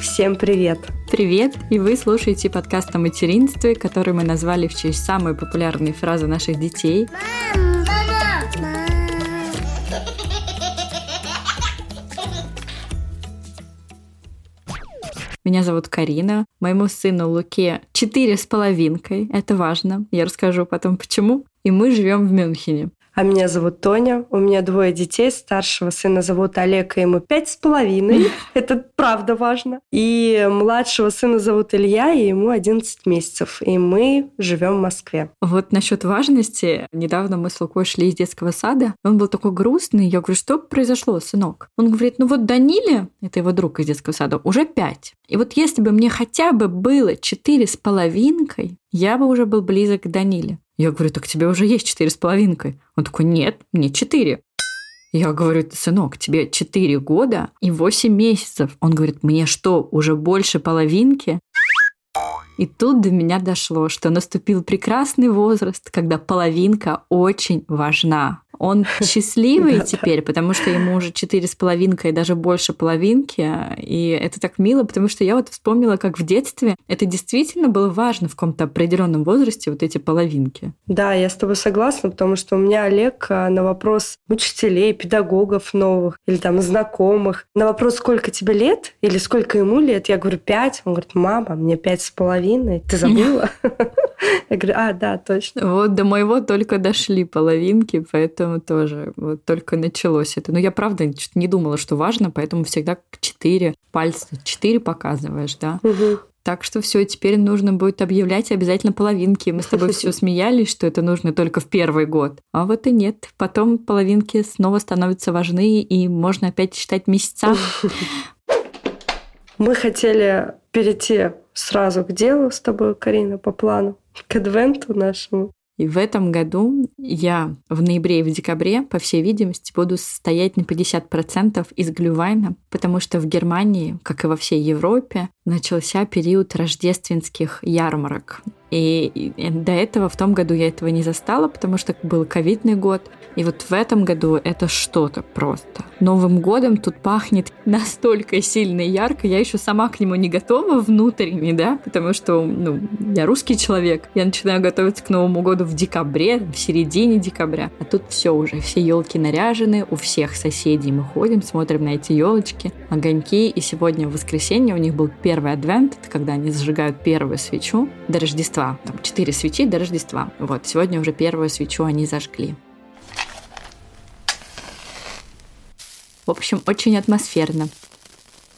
Всем привет! Привет! И вы слушаете подкаст о материнстве, который мы назвали в честь самой популярной фразы наших детей. Мам, мама, Меня зовут Карина. Моему сыну Луке четыре с половинкой. Это важно. Я расскажу потом почему. И мы живем в Мюнхене. А меня зовут Тоня. У меня двое детей. Старшего сына зовут Олег, и ему пять с половиной. Это правда важно. И младшего сына зовут Илья, и ему 11 месяцев. И мы живем в Москве. Вот насчет важности. Недавно мы с Лукой шли из детского сада. Он был такой грустный. Я говорю, что произошло, сынок? Он говорит, ну вот Даниле, это его друг из детского сада, уже пять. И вот если бы мне хотя бы было четыре с половинкой, я бы уже был близок к Даниле. Я говорю, так тебе уже есть четыре с половинкой. Он такой, нет, мне четыре. Я говорю, сынок, тебе 4 года и 8 месяцев. Он говорит, мне что, уже больше половинки? И тут до меня дошло, что наступил прекрасный возраст, когда половинка очень важна. Он счастливый теперь, потому что ему уже четыре с половинкой, даже больше половинки. И это так мило, потому что я вот вспомнила, как в детстве это действительно было важно в каком-то определенном возрасте, вот эти половинки. Да, я с тобой согласна, потому что у меня Олег а, на вопрос учителей, педагогов новых или там знакомых, на вопрос, сколько тебе лет или сколько ему лет, я говорю, пять. Он говорит, мама, мне пять с половиной. Ты забыла? Я говорю, а, да, точно. Вот до моего только дошли половинки, поэтому тоже вот только началось это. Но я правда не думала, что важно, поэтому всегда четыре пальца, четыре показываешь, да. Угу. Так что все, теперь нужно будет объявлять обязательно половинки. Мы с тобой все смеялись, что это нужно только в первый год. А вот и нет. Потом половинки снова становятся важны, и можно опять считать месяца. Мы хотели перейти сразу к делу с тобой, Карина, по плану, к адвенту нашему. И в этом году я в ноябре и в декабре, по всей видимости, буду состоять на 50% из глювайна, потому что в Германии, как и во всей Европе, начался период рождественских ярмарок. И до этого в том году я этого не застала, потому что был ковидный год. И вот в этом году это что-то просто. Новым годом тут пахнет настолько сильно и ярко. Я еще сама к нему не готова внутренне, да, потому что, ну, я русский человек. Я начинаю готовиться к Новому году в декабре, в середине декабря. А тут все уже, все елки наряжены, у всех соседей мы ходим, смотрим на эти елочки, огоньки. И сегодня в воскресенье у них был первый адвент, когда они зажигают первую свечу до Рождества. Там четыре свечи до Рождества. Вот, сегодня уже первую свечу они зажгли. В общем, очень атмосферно.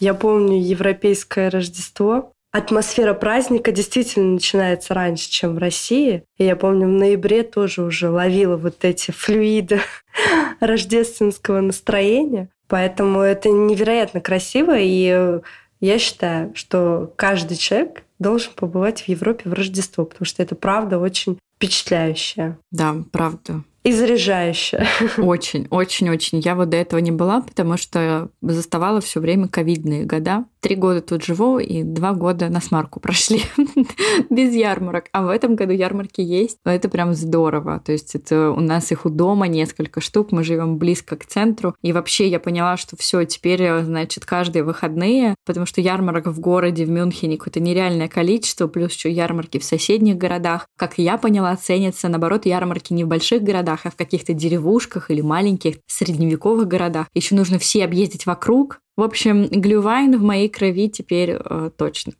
Я помню европейское Рождество. Атмосфера праздника действительно начинается раньше, чем в России. И я помню, в ноябре тоже уже ловила вот эти флюиды рождественского настроения. Поэтому это невероятно красиво. И я считаю, что каждый человек должен побывать в Европе в Рождество, потому что это правда очень впечатляющее. Да, правда. И заряжающая. Очень, очень, очень. Я вот до этого не была, потому что заставала все время ковидные года. Три года тут живу, и два года на смарку прошли без ярмарок. А в этом году ярмарки есть. Это прям здорово. То есть это у нас их у дома несколько штук. Мы живем близко к центру. И вообще я поняла, что все теперь, значит, каждые выходные, потому что ярмарок в городе, в Мюнхене какое-то нереальное количество, плюс еще ярмарки в соседних городах. Как я поняла, ценятся, наоборот, ярмарки не в больших городах, а в каких-то деревушках или маленьких средневековых городах. Еще нужно все объездить вокруг. В общем, глювайн в моей крови теперь э, точно.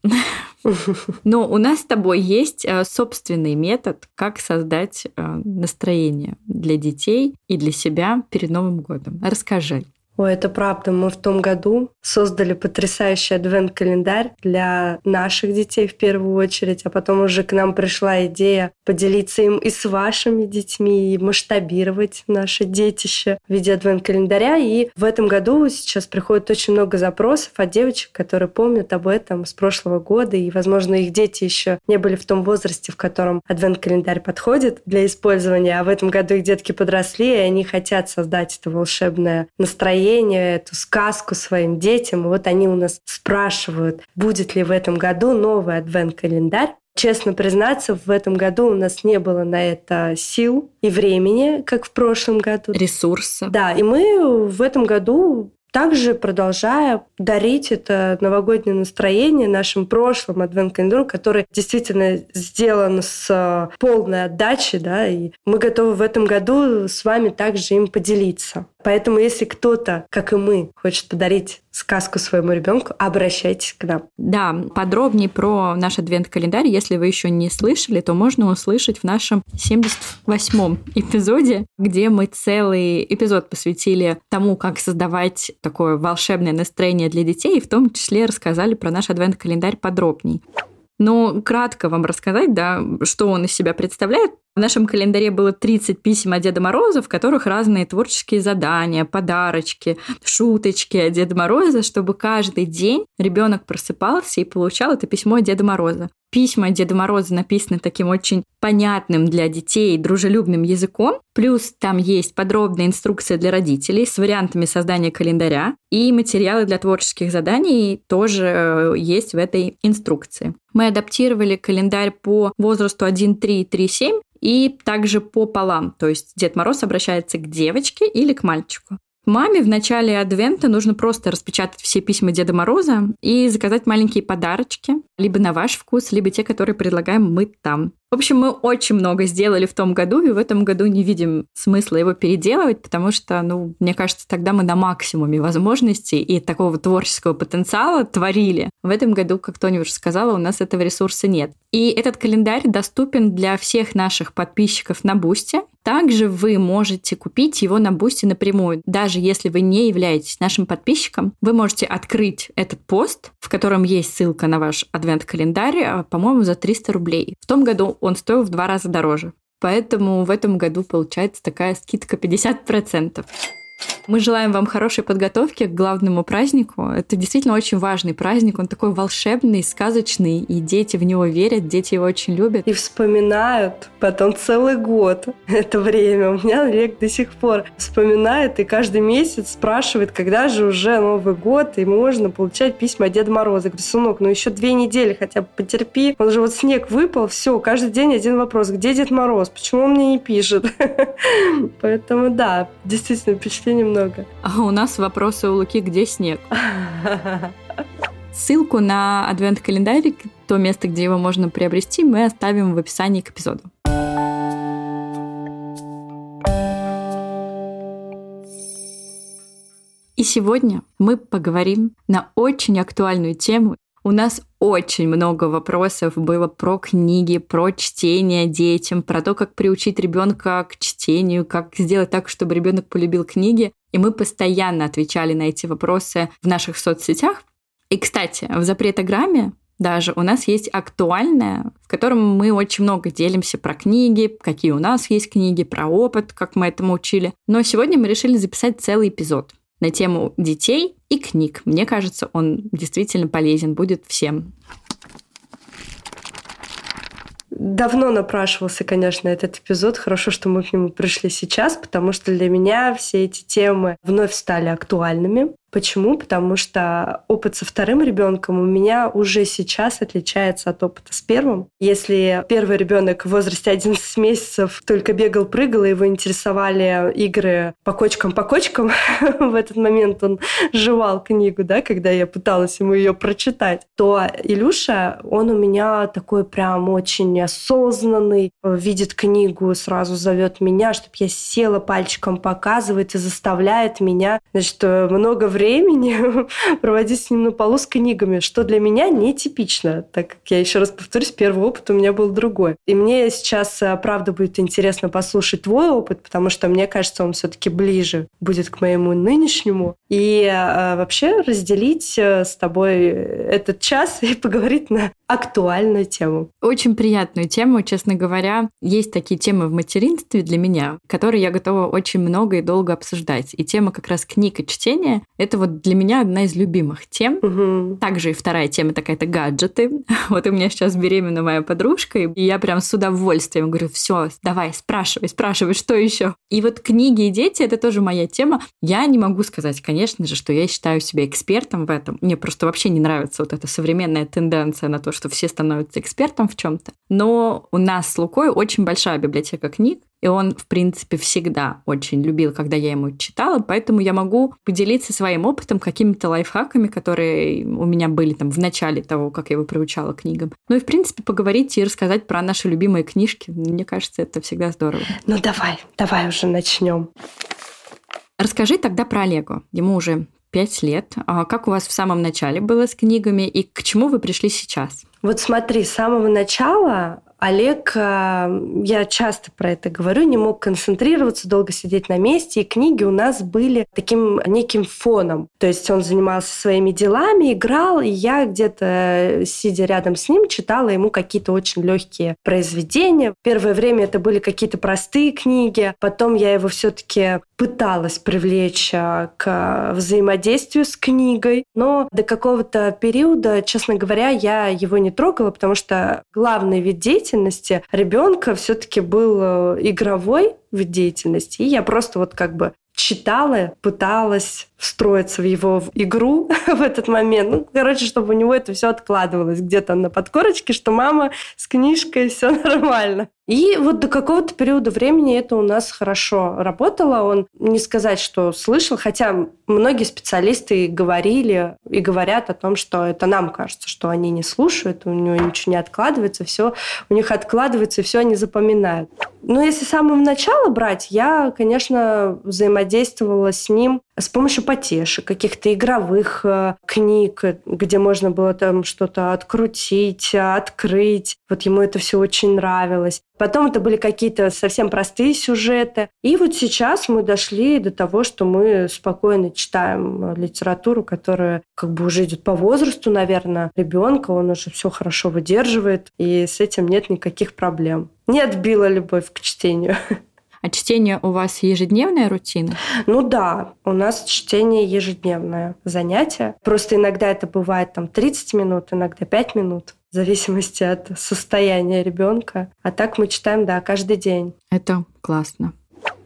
Но у нас с тобой есть э, собственный метод, как создать э, настроение для детей и для себя перед Новым годом. Расскажи. Ой, это правда. Мы в том году создали потрясающий адвент-календарь для наших детей в первую очередь, а потом уже к нам пришла идея поделиться им и с вашими детьми, и масштабировать наше детище в виде адвент-календаря. И в этом году сейчас приходит очень много запросов от девочек, которые помнят об этом с прошлого года, и, возможно, их дети еще не были в том возрасте, в котором адвент-календарь подходит для использования, а в этом году их детки подросли, и они хотят создать это волшебное настроение настроение, эту сказку своим детям. И вот они у нас спрашивают, будет ли в этом году новый адвент-календарь. Честно признаться, в этом году у нас не было на это сил и времени, как в прошлом году. Ресурса. Да, и мы в этом году Также продолжая дарить это новогоднее настроение нашим прошлым адвент-календарем, который действительно сделан с полной отдачей, да, и мы готовы в этом году с вами также им поделиться. Поэтому, если кто-то, как и мы, хочет подарить сказку своему ребенку, обращайтесь к нам. Да, подробнее про наш адвент-календарь, если вы еще не слышали, то можно услышать в нашем 78-м эпизоде, где мы целый эпизод посвятили тому, как создавать такое волшебное настроение для детей, и в том числе рассказали про наш адвент-календарь подробней. Но кратко вам рассказать, да, что он из себя представляет. В нашем календаре было 30 писем от Деда Мороза, в которых разные творческие задания, подарочки, шуточки от Деда Мороза, чтобы каждый день ребенок просыпался и получал это письмо от Деда Мороза. Письма Деда Мороза написаны таким очень понятным для детей дружелюбным языком. Плюс там есть подробная инструкция для родителей с вариантами создания календаря. И материалы для творческих заданий тоже э, есть в этой инструкции. Мы адаптировали календарь по возрасту 1, 3, 3, 7 и также по полам. То есть Дед Мороз обращается к девочке или к мальчику. Маме в начале адвента нужно просто распечатать все письма Деда Мороза и заказать маленькие подарочки, либо на ваш вкус, либо те, которые предлагаем мы там. В общем, мы очень много сделали в том году, и в этом году не видим смысла его переделывать, потому что, ну, мне кажется, тогда мы на максимуме возможностей и такого творческого потенциала творили. В этом году, как Тони уже сказала, у нас этого ресурса нет. И этот календарь доступен для всех наших подписчиков на Бусте. Также вы можете купить его на Бусте напрямую. Даже если вы не являетесь нашим подписчиком, вы можете открыть этот пост, в котором есть ссылка на ваш адвент-календарь, а, по-моему, за 300 рублей. В том году он стоил в два раза дороже. Поэтому в этом году получается такая скидка 50%. Мы желаем вам хорошей подготовки к главному празднику. Это действительно очень важный праздник. Он такой волшебный, сказочный, и дети в него верят, дети его очень любят. И вспоминают потом целый год это время. У меня Олег до сих пор вспоминает и каждый месяц спрашивает, когда же уже Новый год, и можно получать письма от Деда Мороза. Я говорю, сынок, ну еще две недели хотя бы потерпи. Он же вот снег выпал, все, каждый день один вопрос. Где Дед Мороз? Почему он мне не пишет? Поэтому да, действительно, впечатление много. А у нас вопросы у Луки, где снег? Ссылку на адвент-календарик, то место, где его можно приобрести, мы оставим в описании к эпизоду. И сегодня мы поговорим на очень актуальную тему. У нас очень много вопросов было про книги, про чтение детям, про то, как приучить ребенка к чтению, как сделать так, чтобы ребенок полюбил книги. И мы постоянно отвечали на эти вопросы в наших соцсетях. И, кстати, в запретограмме даже у нас есть актуальная, в котором мы очень много делимся про книги, какие у нас есть книги, про опыт, как мы этому учили. Но сегодня мы решили записать целый эпизод на тему детей и книг. Мне кажется, он действительно полезен будет всем. Давно напрашивался, конечно, этот эпизод. Хорошо, что мы к нему пришли сейчас, потому что для меня все эти темы вновь стали актуальными. Почему? Потому что опыт со вторым ребенком у меня уже сейчас отличается от опыта с первым. Если первый ребенок в возрасте 11 месяцев только бегал, прыгал, и его интересовали игры по кочкам, по кочкам, в этот момент он жевал книгу, да, когда я пыталась ему ее прочитать, то Илюша, он у меня такой прям очень осознанный, видит книгу, сразу зовет меня, чтобы я села пальчиком, показывает и заставляет меня, значит, много времени времени проводить с ним на полу с книгами, что для меня нетипично, так как я еще раз повторюсь, первый опыт у меня был другой. И мне сейчас, э, правда, будет интересно послушать твой опыт, потому что мне кажется, он все-таки ближе будет к моему нынешнему. И э, вообще разделить э, с тобой этот час и поговорить на актуальную тему. Очень приятную тему, честно говоря. Есть такие темы в материнстве для меня, которые я готова очень много и долго обсуждать. И тема как раз книг и чтения — это вот для меня одна из любимых тем. Угу. Также и вторая тема такая это гаджеты. Вот у меня сейчас беременна моя подружка, и я прям с удовольствием говорю, все, давай, спрашивай, спрашивай, что еще. И вот книги и дети это тоже моя тема. Я не могу сказать, конечно же, что я считаю себя экспертом в этом. Мне просто вообще не нравится вот эта современная тенденция на то, что все становятся экспертом в чем-то. Но у нас с Лукой очень большая библиотека книг, И он, в принципе, всегда очень любил, когда я ему читала, поэтому я могу поделиться своим опытом, какими-то лайфхаками, которые у меня были там в начале того, как я его приучала книгам. Ну и, в принципе, поговорить и рассказать про наши любимые книжки. Мне кажется, это всегда здорово. Ну давай, давай уже начнем. Расскажи тогда про Олегу. Ему уже пять лет. А как у вас в самом начале было с книгами и к чему вы пришли сейчас? Вот смотри, с самого начала Олег, э, я часто про это говорю, не мог концентрироваться, долго сидеть на месте, и книги у нас были таким неким фоном. То есть он занимался своими делами, играл, и я где-то, э, сидя рядом с ним, читала ему какие-то очень легкие произведения. Первое время это были какие-то простые книги, потом я его все-таки пыталась привлечь э, к взаимодействию с книгой, но до какого-то периода, честно говоря, я его не трогала, потому что главный вид деятельности деятельности ребенка все-таки был э, игровой вид деятельности. И я просто вот как бы читала, пыталась встроиться в его игру в этот момент. Ну, короче, чтобы у него это все откладывалось где-то на подкорочке, что мама с книжкой, все нормально. И вот до какого-то периода времени это у нас хорошо работало. Он не сказать, что слышал, хотя многие специалисты говорили и говорят о том, что это нам кажется, что они не слушают, у него ничего не откладывается, все у них откладывается, все они запоминают. Но если с самого начала брать, я, конечно, взаимодействовала с ним с помощью потешек, каких-то игровых э, книг, где можно было там что-то открутить, открыть. Вот ему это все очень нравилось. Потом это были какие-то совсем простые сюжеты. И вот сейчас мы дошли до того, что мы спокойно читаем литературу, которая как бы уже идет по возрасту, наверное, ребенка. Он уже все хорошо выдерживает, и с этим нет никаких проблем. Не отбила любовь к чтению. А чтение у вас ежедневная рутина? Ну да, у нас чтение ежедневное занятие. Просто иногда это бывает там 30 минут, иногда 5 минут в зависимости от состояния ребенка. А так мы читаем, да, каждый день. Это классно.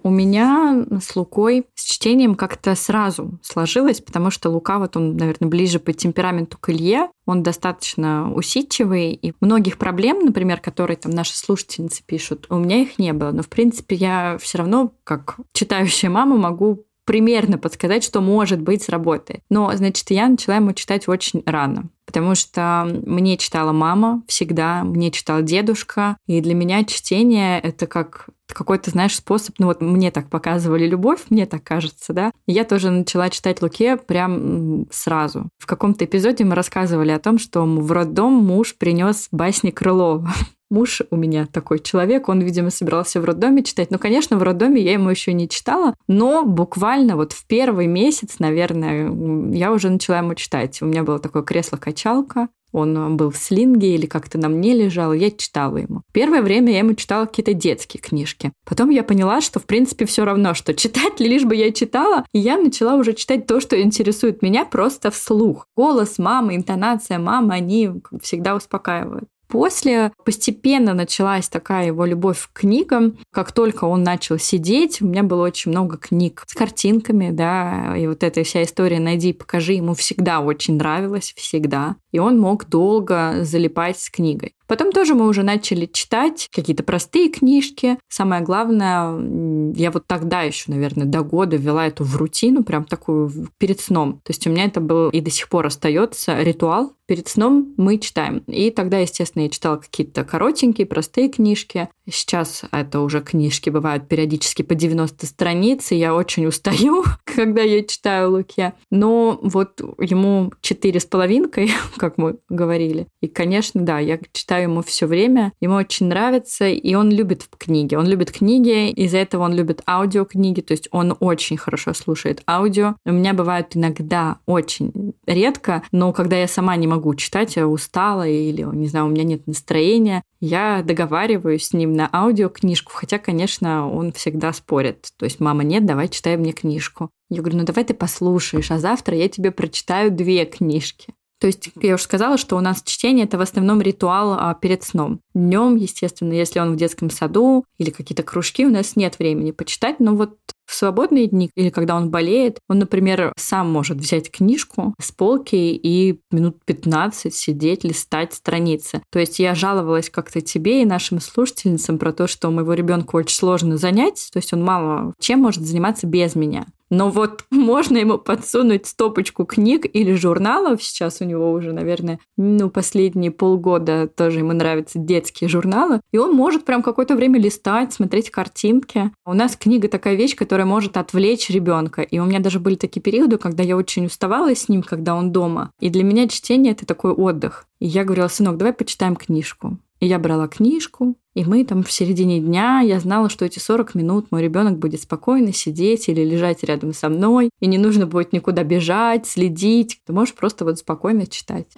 У меня с Лукой с чтением как-то сразу сложилось, потому что Лука, вот он, наверное, ближе по темпераменту к Илье, он достаточно усидчивый, и многих проблем, например, которые там наши слушательницы пишут, у меня их не было. Но, в принципе, я все равно, как читающая мама, могу примерно подсказать, что может быть сработает. Но, значит, я начала ему читать очень рано потому что мне читала мама всегда, мне читал дедушка, и для меня чтение — это как какой-то, знаешь, способ, ну вот мне так показывали любовь, мне так кажется, да. Я тоже начала читать Луке прям сразу. В каком-то эпизоде мы рассказывали о том, что в роддом муж принес басни Крылова. Муж у меня такой человек, он, видимо, собирался в роддоме читать. Ну, конечно, в роддоме я ему еще не читала, но буквально вот в первый месяц, наверное, я уже начала ему читать. У меня было такое кресло-качалка, он был в слинге или как-то на мне лежал, я читала ему. Первое время я ему читала какие-то детские книжки. Потом я поняла, что в принципе все равно, что читать лишь бы я читала, и я начала уже читать то, что интересует меня просто вслух. Голос мамы, интонация мамы, они всегда успокаивают. После постепенно началась такая его любовь к книгам. Как только он начал сидеть, у меня было очень много книг с картинками, да, и вот эта вся история «найди и покажи» ему всегда очень нравилась, всегда. И он мог долго залипать с книгой. Потом тоже мы уже начали читать какие-то простые книжки. Самое главное, я вот тогда еще, наверное, до года вела эту в рутину, прям такую перед сном. То есть у меня это был и до сих пор остается ритуал. Перед сном мы читаем. И тогда, естественно, я читала какие-то коротенькие, простые книжки. Сейчас это уже книжки бывают периодически по 90 страниц, и я очень устаю, когда я читаю Луке. Но вот ему четыре с половинкой, как мы говорили. И, конечно, да, я читаю ему все время. Ему очень нравится, и он любит книги. Он любит книги, из-за этого он любит аудиокниги, то есть он очень хорошо слушает аудио. У меня бывают иногда очень редко, но когда я сама не могу читать, я устала или, не знаю, у меня нет настроения, я договариваюсь с ним на аудиокнижку, хотя, конечно, он всегда спорит. То есть, мама, нет, давай читай мне книжку. Я говорю, ну давай ты послушаешь, а завтра я тебе прочитаю две книжки. То есть я уже сказала, что у нас чтение это в основном ритуал а, перед сном. Днем, естественно, если он в детском саду или какие-то кружки, у нас нет времени почитать, но вот В свободные дни или когда он болеет, он, например, сам может взять книжку с полки и минут 15 сидеть, листать страницы. То есть я жаловалась как-то тебе и нашим слушательницам про то, что моего ребенка очень сложно занять, то есть он мало чем может заниматься без меня. Но вот можно ему подсунуть стопочку книг или журналов. Сейчас у него уже, наверное, ну, последние полгода тоже ему нравятся детские журналы. И он может прям какое-то время листать, смотреть картинки. У нас книга такая вещь, которая может отвлечь ребенка. И у меня даже были такие периоды, когда я очень уставала с ним, когда он дома. И для меня чтение это такой отдых. И я говорила, сынок, давай почитаем книжку. Я брала книжку, и мы там в середине дня, я знала, что эти 40 минут мой ребенок будет спокойно сидеть или лежать рядом со мной, и не нужно будет никуда бежать, следить. Ты можешь просто вот спокойно читать.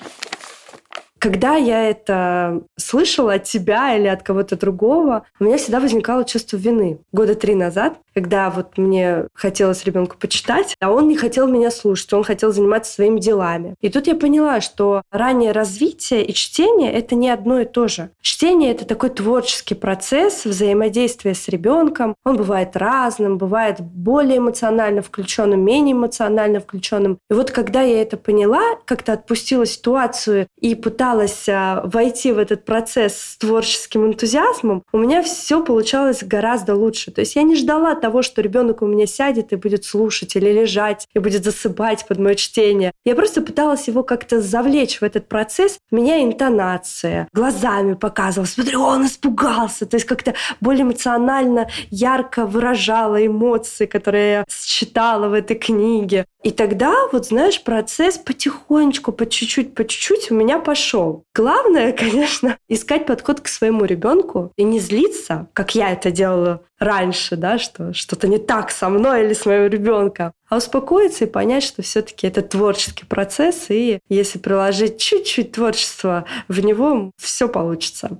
Когда я это слышала от тебя или от кого-то другого, у меня всегда возникало чувство вины. Года три назад, когда вот мне хотелось ребенку почитать, а он не хотел меня слушать, он хотел заниматься своими делами. И тут я поняла, что раннее развитие и чтение — это не одно и то же. Чтение — это такой творческий процесс взаимодействия с ребенком. Он бывает разным, бывает более эмоционально включенным, менее эмоционально включенным. И вот когда я это поняла, как-то отпустила ситуацию и пыталась а, войти в этот процесс с творческим энтузиазмом, у меня все получалось гораздо лучше. То есть я не ждала того, что ребенок у меня сядет и будет слушать или лежать, и будет засыпать под мое чтение. Я просто пыталась его как-то завлечь в этот процесс, меня интонация, глазами показывала, смотри, он испугался. То есть как-то более эмоционально, ярко выражала эмоции, которые я считала в этой книге. И тогда, вот знаешь, процесс потихонечку, по чуть-чуть, по чуть-чуть у меня пошел. Главное, конечно, искать подход к своему ребенку и не злиться, как я это делала раньше, да, что что-то не так со мной или с моим ребенком, а успокоиться и понять, что все-таки это творческий процесс, и если приложить чуть-чуть творчества в него, все получится.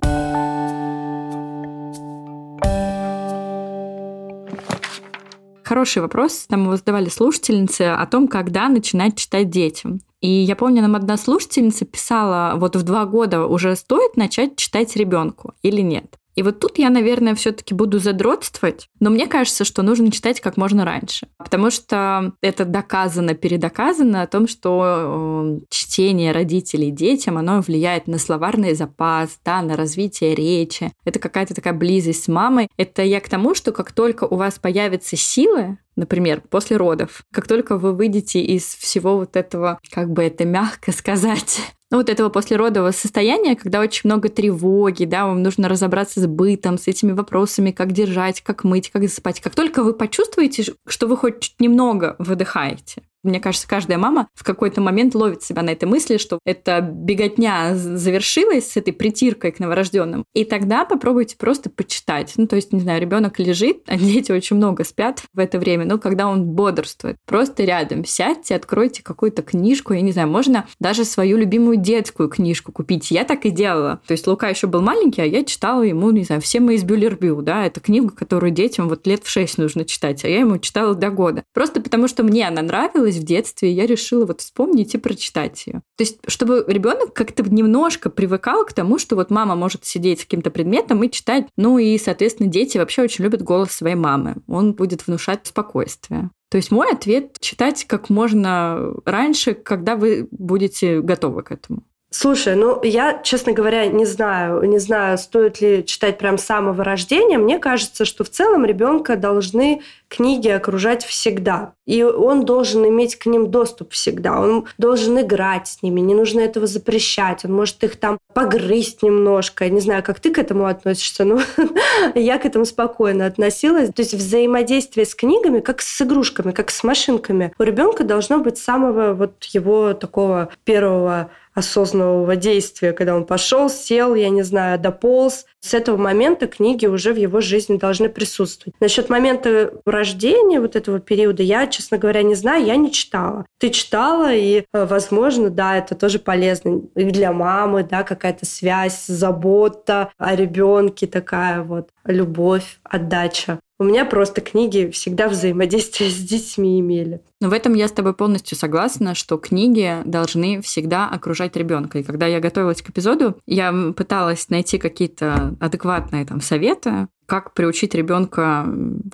Хороший вопрос. Там его задавали слушательницы о том, когда начинать читать детям. И я помню, нам одна слушательница писала, вот в два года уже стоит начать читать ребенку или нет. И вот тут я, наверное, все-таки буду задротствовать, но мне кажется, что нужно читать как можно раньше, потому что это доказано, передоказано о том, что э, чтение родителей детям, оно влияет на словарный запас, да, на развитие речи. Это какая-то такая близость с мамой. Это я к тому, что как только у вас появятся силы, например, после родов, как только вы выйдете из всего вот этого, как бы это мягко сказать, ну, вот этого послеродового состояния, когда очень много тревоги, да, вам нужно разобраться с бытом, с этими вопросами, как держать, как мыть, как засыпать. Как только вы почувствуете, что вы хоть чуть немного выдыхаете, мне кажется, каждая мама в какой-то момент ловит себя на этой мысли, что эта беготня завершилась с этой притиркой к новорожденным. И тогда попробуйте просто почитать. Ну, то есть, не знаю, ребенок лежит, а дети очень много спят в это время, но когда он бодрствует, просто рядом сядьте, откройте какую-то книжку, я не знаю, можно даже свою любимую детскую книжку купить. Я так и делала. То есть Лука еще был маленький, а я читала ему, не знаю, все мы из Бюллербю, да, это книга, которую детям вот лет в шесть нужно читать, а я ему читала до года. Просто потому, что мне она нравилась, в детстве, и я решила вот вспомнить и прочитать ее. То есть, чтобы ребенок как-то немножко привыкал к тому, что вот мама может сидеть с каким-то предметом и читать. Ну и, соответственно, дети вообще очень любят голос своей мамы. Он будет внушать спокойствие. То есть мой ответ — читать как можно раньше, когда вы будете готовы к этому. Слушай, ну я, честно говоря, не знаю, не знаю, стоит ли читать прям с самого рождения. Мне кажется, что в целом ребенка должны книги окружать всегда. И он должен иметь к ним доступ всегда. Он должен играть с ними. Не нужно этого запрещать. Он может их там погрызть немножко. Я не знаю, как ты к этому относишься, но я к этому спокойно относилась. То есть взаимодействие с книгами, как с игрушками, как с машинками. У ребенка должно быть самого вот его такого первого осознанного действия, когда он пошел, сел, я не знаю, дополз. С этого момента книги уже в его жизни должны присутствовать. Насчет момента рождения, вот этого периода, я, честно говоря, не знаю, я не читала. Ты читала, и, э, возможно, да, это тоже полезно и для мамы, да, какая-то связь, забота о ребенке такая вот, любовь, отдача. У меня просто книги всегда взаимодействие с детьми имели. Но в этом я с тобой полностью согласна, что книги должны всегда окружать ребенка. И когда я готовилась к эпизоду, я пыталась найти какие-то адекватные там советы, как приучить ребенка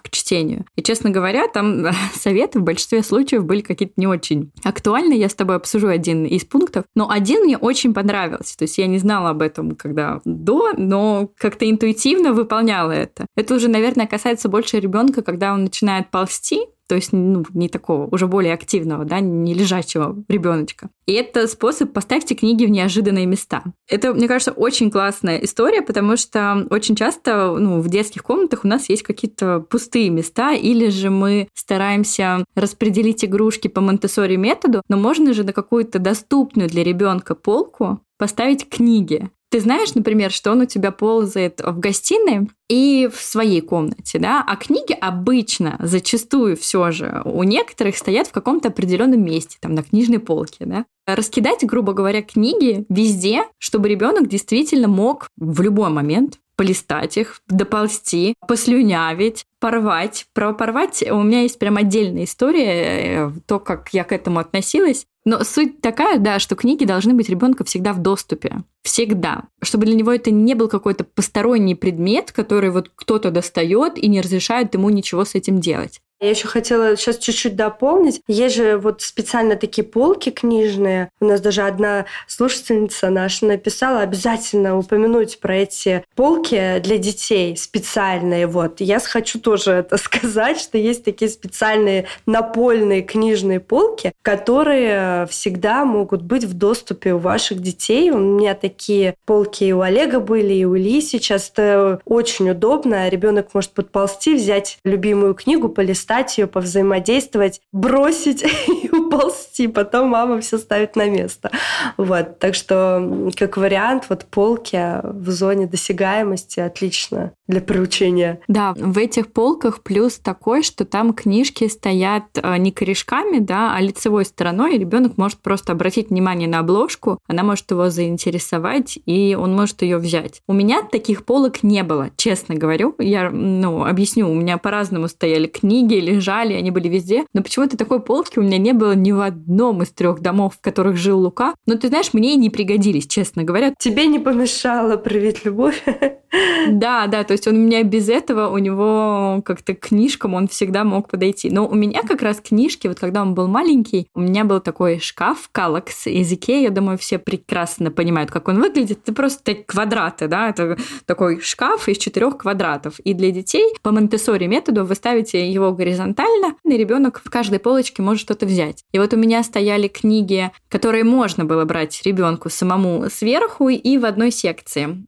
к чтению. И, честно говоря, там советы в большинстве случаев были какие-то не очень актуальны. Я с тобой обсужу один из пунктов. Но один мне очень понравился. То есть я не знала об этом, когда до, но как-то интуитивно выполняла это. Это уже, наверное, касается больше ребенка, когда он начинает ползти, то есть ну, не такого, уже более активного, да, не лежачего ребеночка. И это способ поставьте книги в неожиданные места. Это, мне кажется, очень классная история, потому что очень часто ну, в детских комнатах у нас есть какие-то пустые места, или же мы стараемся распределить игрушки по монте методу, но можно же на какую-то доступную для ребенка полку поставить книги. Ты знаешь, например, что он у тебя ползает в гостиной и в своей комнате, да, а книги обычно, зачастую все же, у некоторых стоят в каком-то определенном месте, там на книжной полке, да. Раскидать, грубо говоря, книги везде, чтобы ребенок действительно мог в любой момент полистать их, доползти, послюнявить, порвать. Про порвать у меня есть прям отдельная история, э, то, как я к этому относилась. Но суть такая, да, что книги должны быть ребенка всегда в доступе. Всегда. Чтобы для него это не был какой-то посторонний предмет, который вот кто-то достает и не разрешает ему ничего с этим делать. Я еще хотела сейчас чуть-чуть дополнить. Есть же вот специально такие полки книжные. У нас даже одна слушательница наша написала обязательно упомянуть про эти полки для детей специальные. Вот. Я хочу тоже это сказать, что есть такие специальные напольные книжные полки, которые всегда могут быть в доступе у ваших детей. У меня такие полки и у Олега были, и у Ли сейчас. Это очень удобно. Ребенок может подползти, взять любимую книгу, полистать полистать ее, повзаимодействовать, бросить и уползти. Потом мама все ставит на место. Вот. Так что, как вариант, вот полки в зоне досягаемости отлично для приучения. Да, в этих полках плюс такой, что там книжки стоят э, не корешками, да, а лицевой стороной, и ребенок может просто обратить внимание на обложку, она может его заинтересовать, и он может ее взять. У меня таких полок не было, честно говорю. Я, ну, объясню, у меня по-разному стояли книги, лежали, они были везде, но почему-то такой полки у меня не было ни в одном из трех домов, в которых жил Лука. Но ты знаешь, мне и не пригодились, честно говоря. Тебе не помешало проявить любовь? Да, да, то есть он у меня без этого, у него как-то к книжкам он всегда мог подойти. Но у меня как раз книжки, вот когда он был маленький, у меня был такой шкаф Калакс языке, я думаю, все прекрасно понимают, как он выглядит. Это просто квадраты, да, это такой шкаф из четырех квадратов. И для детей по монте методу вы ставите его горизонтально, и ребенок в каждой полочке может что-то взять. И вот у меня стояли книги, которые можно было брать ребенку самому сверху и в одной секции.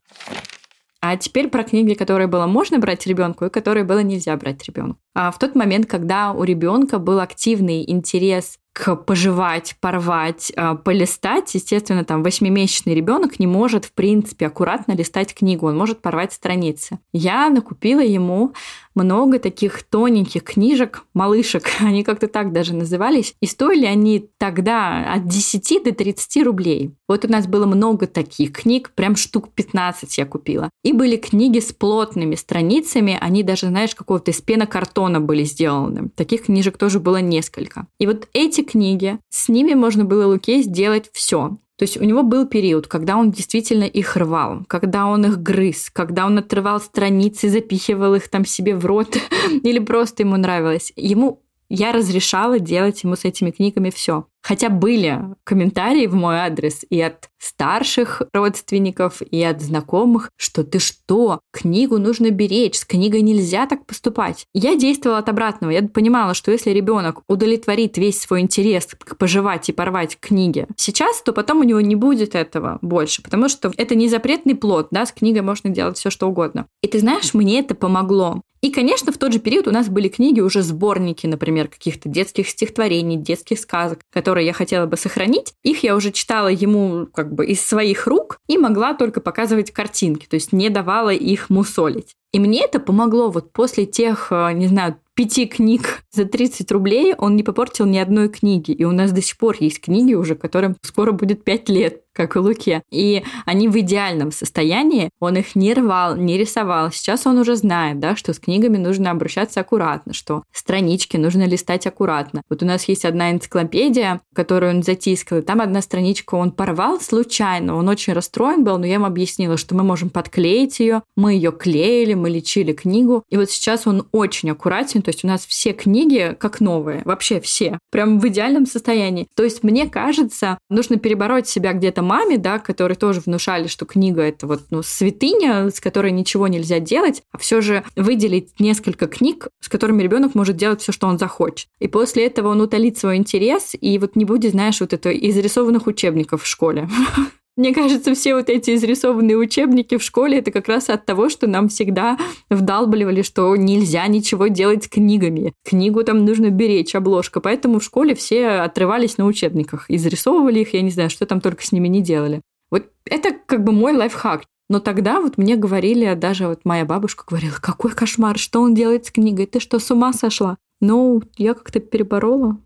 А теперь про книги, которые было можно брать ребенку и которые было нельзя брать ребенку. А в тот момент, когда у ребенка был активный интерес к пожевать, порвать, а, полистать, естественно, там восьмимесячный ребенок не может, в принципе, аккуратно листать книгу, он может порвать страницы. Я накупила ему много таких тоненьких книжек, малышек, они как-то так даже назывались, и стоили они тогда от 10 до 30 рублей. Вот у нас было много таких книг, прям штук 15 я купила. И были книги с плотными страницами, они даже, знаешь, какого-то из пенокартона были сделаны. Таких книжек тоже было несколько. И вот эти книги, с ними можно было Луке сделать все. То есть у него был период, когда он действительно их рвал, когда он их грыз, когда он отрывал страницы, запихивал их там себе в рот, или просто ему нравилось. Ему я разрешала делать ему с этими книгами все. Хотя были комментарии в мой адрес и от старших родственников, и от знакомых, что ты что, книгу нужно беречь, с книгой нельзя так поступать. Я действовала от обратного. Я понимала, что если ребенок удовлетворит весь свой интерес к пожевать и порвать книги сейчас, то потом у него не будет этого больше, потому что это не запретный плод, да, с книгой можно делать все что угодно. И ты знаешь, мне это помогло. И, конечно, в тот же период у нас были книги, уже сборники, например, каких-то детских стихотворений, детских сказок, которые я хотела бы сохранить. Их я уже читала ему как бы из своих рук и могла только показывать картинки, то есть не давала их мусолить. И мне это помогло вот после тех, э, не знаю, пяти книг за 30 рублей он не попортил ни одной книги. И у нас до сих пор есть книги уже, которым скоро будет 5 лет, как и Луке. И они в идеальном состоянии. Он их не рвал, не рисовал. Сейчас он уже знает, да, что с книгами нужно обращаться аккуратно, что странички нужно листать аккуратно. Вот у нас есть одна энциклопедия, которую он затискал, и там одна страничка он порвал случайно. Он очень расстроен был, но я ему объяснила, что мы можем подклеить ее, мы ее клеили, мы лечили книгу. И вот сейчас он очень аккуратен, то есть у нас все книги как новые, вообще все, прям в идеальном состоянии. То есть мне кажется, нужно перебороть себя где-то маме, да, которые тоже внушали, что книга это вот ну, святыня, с которой ничего нельзя делать, а все же выделить несколько книг, с которыми ребенок может делать все, что он захочет. И после этого он утолит свой интерес и вот не будет, знаешь, вот это изрисованных учебников в школе. Мне кажется, все вот эти изрисованные учебники в школе это как раз от того, что нам всегда вдалбливали, что нельзя ничего делать с книгами. Книгу там нужно беречь, обложка. Поэтому в школе все отрывались на учебниках, изрисовывали их, я не знаю, что там только с ними не делали. Вот это как бы мой лайфхак. Но тогда вот мне говорили, даже вот моя бабушка говорила, какой кошмар, что он делает с книгой, ты что, с ума сошла? Ну, я как-то переборола.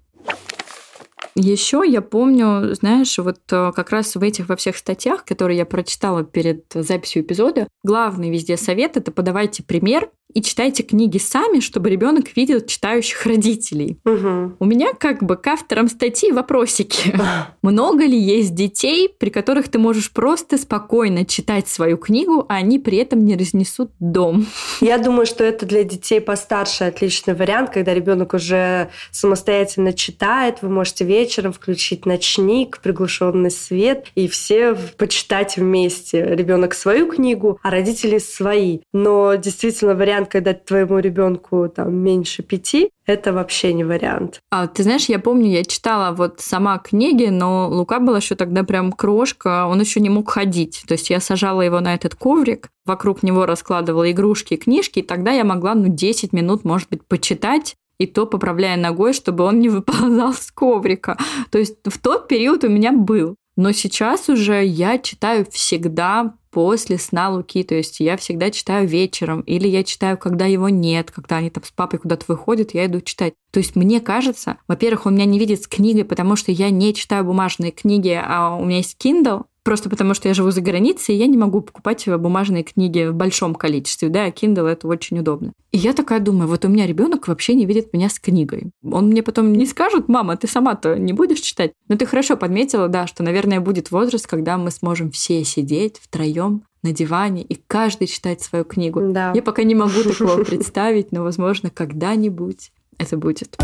Еще я помню, знаешь, вот э, как раз в этих во всех статьях, которые я прочитала перед записью эпизода, главный везде совет это подавайте пример и читайте книги сами, чтобы ребенок видел читающих родителей. Угу. У меня как бы к авторам статьи вопросики. Много ли есть детей, при которых ты можешь просто спокойно читать свою книгу, а они при этом не разнесут дом? Я думаю, что это для детей постарше отличный вариант, когда ребенок уже самостоятельно читает, вы можете вечером включить ночник, приглушенный свет и все почитать вместе. Ребенок свою книгу, а родители свои. Но действительно вариант вариант, когда твоему ребенку там меньше пяти, это вообще не вариант. А ты знаешь, я помню, я читала вот сама книги, но Лука был еще тогда прям крошка, он еще не мог ходить. То есть я сажала его на этот коврик, вокруг него раскладывала игрушки книжки, и тогда я могла, ну, 10 минут, может быть, почитать, и то поправляя ногой, чтобы он не выползал с коврика. То есть в тот период у меня был. Но сейчас уже я читаю всегда после сна Луки. То есть я всегда читаю вечером, или я читаю, когда его нет, когда они там с папой куда-то выходят, я иду читать. То есть мне кажется, во-первых, он меня не видит с книгой, потому что я не читаю бумажные книги, а у меня есть Kindle, Просто потому, что я живу за границей, и я не могу покупать бумажные книги в большом количестве, да, а Kindle это очень удобно. И я такая думаю, вот у меня ребенок вообще не видит меня с книгой. Он мне потом не скажет, мама, ты сама-то не будешь читать? Но ты хорошо подметила, да, что, наверное, будет возраст, когда мы сможем все сидеть втроем на диване и каждый читать свою книгу. Да. Я пока не могу такого представить, но, возможно, когда-нибудь это будет.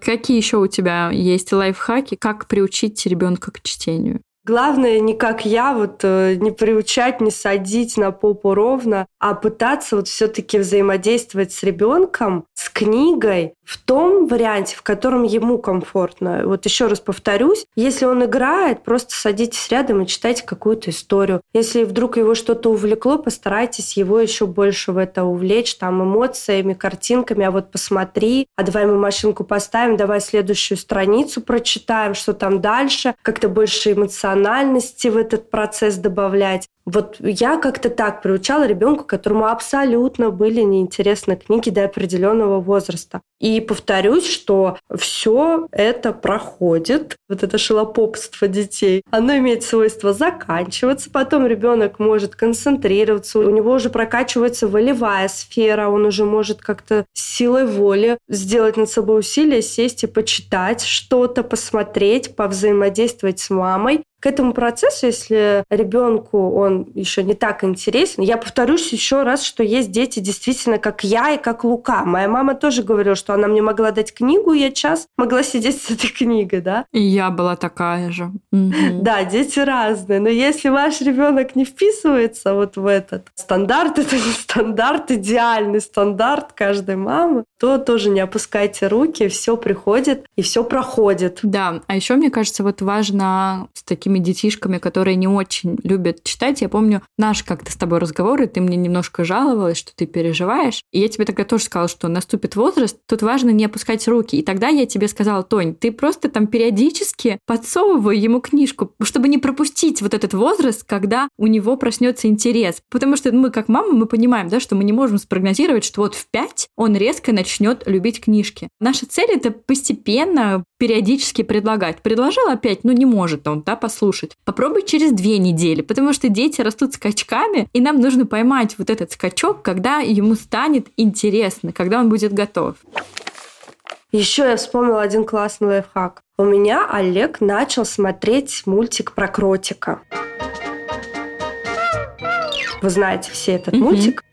Какие еще у тебя есть лайфхаки, как приучить ребенка к чтению? Главное, не как я, вот э, не приучать, не садить на попу ровно, а пытаться вот все-таки взаимодействовать с ребенком, с книгой в том варианте, в котором ему комфортно. Вот еще раз повторюсь, если он играет, просто садитесь рядом и читайте какую-то историю. Если вдруг его что-то увлекло, постарайтесь его еще больше в это увлечь, там эмоциями, картинками, а вот посмотри, а давай мы машинку поставим, давай следующую страницу прочитаем, что там дальше, как-то больше эмоциональности в этот процесс добавлять. Вот я как-то так приучала ребенка, которому абсолютно были неинтересны книги до определенного возраста. И повторюсь, что все это проходит, вот это шелопопство детей, оно имеет свойство заканчиваться, потом ребенок может концентрироваться, у него уже прокачивается волевая сфера, он уже может как-то силой воли сделать над собой усилие, сесть и почитать что-то, посмотреть, повзаимодействовать с мамой к этому процессу, если ребенку он еще не так интересен, я повторюсь еще раз, что есть дети действительно как я и как Лука. Моя мама тоже говорила, что она мне могла дать книгу, и я час могла сидеть с этой книгой, да? И я была такая же. Да, дети разные. Но если ваш ребенок не вписывается вот в этот стандарт, это не стандарт, идеальный стандарт каждой мамы, то тоже не опускайте руки, все приходит и все проходит. Да, а еще мне кажется, вот важно с таким такими детишками, которые не очень любят читать. Я помню наш как-то с тобой разговор, и ты мне немножко жаловалась, что ты переживаешь. И я тебе тогда тоже сказала, что наступит возраст, тут важно не опускать руки. И тогда я тебе сказала, Тонь, ты просто там периодически подсовывай ему книжку, чтобы не пропустить вот этот возраст, когда у него проснется интерес. Потому что мы, как мама, мы понимаем, да, что мы не можем спрогнозировать, что вот в 5 он резко начнет любить книжки. Наша цель это постепенно, периодически предлагать. Предложил опять, ну не может он, да, послушать слушать. Попробуй через две недели, потому что дети растут скачками, и нам нужно поймать вот этот скачок, когда ему станет интересно, когда он будет готов. Еще я вспомнила один классный лайфхак. у меня Олег начал смотреть мультик про кротика. Вы знаете все этот угу. мультик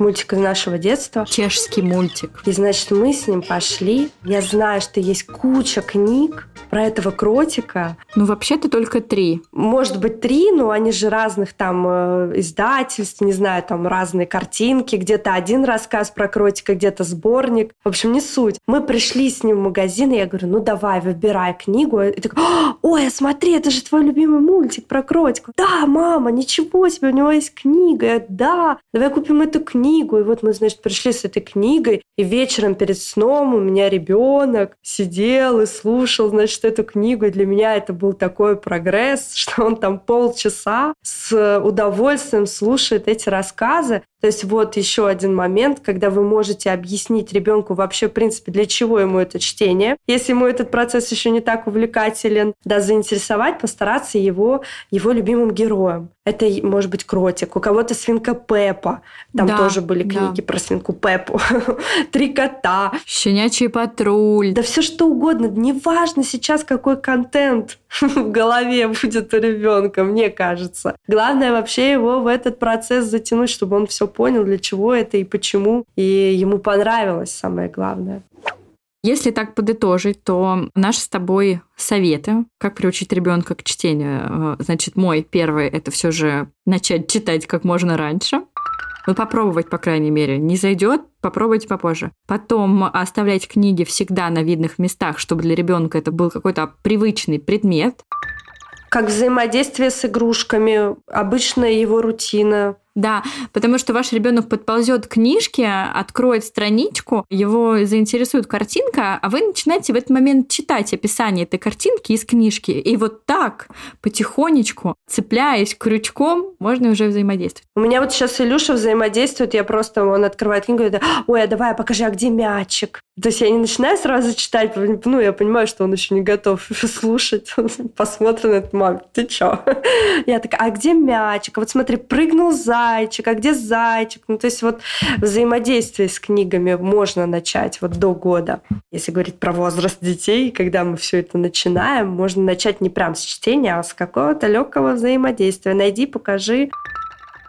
мультик из нашего детства. Чешский мультик. И, значит, мы с ним пошли. Я знаю, что есть куча книг про этого кротика. Ну, вообще-то только три. Может быть, три, но они же разных там э, издательств, не знаю, там разные картинки. Где-то один рассказ про кротика, где-то сборник. В общем, не суть. Мы пришли с ним в магазин, и я говорю, ну, давай, выбирай книгу. И такой, ой, а смотри, это же твой любимый мультик про кротика. Да, мама, ничего себе, у него есть книга. Я, да, давай купим эту книгу. И вот мы, значит, пришли с этой книгой, и вечером перед сном у меня ребенок сидел и слушал, значит, эту книгу, и для меня это был такой прогресс, что он там полчаса с удовольствием слушает эти рассказы. То есть вот еще один момент, когда вы можете объяснить ребенку вообще, в принципе, для чего ему это чтение. Если ему этот процесс еще не так увлекателен, да, заинтересовать, постараться его, его любимым героем. Это может быть кротик, у кого-то свинка Пеппа. Там да, тоже были книги да. про свинку Пеппу. Три кота. Щенячий патруль. Да все что угодно. Неважно сейчас, какой контент в голове будет у ребенка, мне кажется. Главное вообще его в этот процесс затянуть, чтобы он все понял, для чего это и почему, и ему понравилось самое главное. Если так подытожить, то наши с тобой советы, как приучить ребенка к чтению. Э, значит, мой первый это все же начать читать как можно раньше. Ну, попробовать, по крайней мере. Не зайдет, попробуйте попозже. Потом оставлять книги всегда на видных местах, чтобы для ребенка это был какой-то привычный предмет. Как взаимодействие с игрушками, обычная его рутина, да, потому что ваш ребенок подползет к книжке, откроет страничку, его заинтересует картинка, а вы начинаете в этот момент читать описание этой картинки из книжки. И вот так, потихонечку, цепляясь крючком, можно уже взаимодействовать. У меня вот сейчас Илюша взаимодействует, я просто, он открывает книгу и говорит, ой, а давай, покажи, а где мячик? То есть я не начинаю сразу читать, ну, я понимаю, что он еще не готов слушать. Посмотрим на это, мам, ты чё? Я такая, а где мячик? А вот смотри, прыгнул за зайчик, а где зайчик? Ну, то есть вот взаимодействие с книгами можно начать вот до года. Если говорить про возраст детей, когда мы все это начинаем, можно начать не прям с чтения, а с какого-то легкого взаимодействия. Найди, покажи.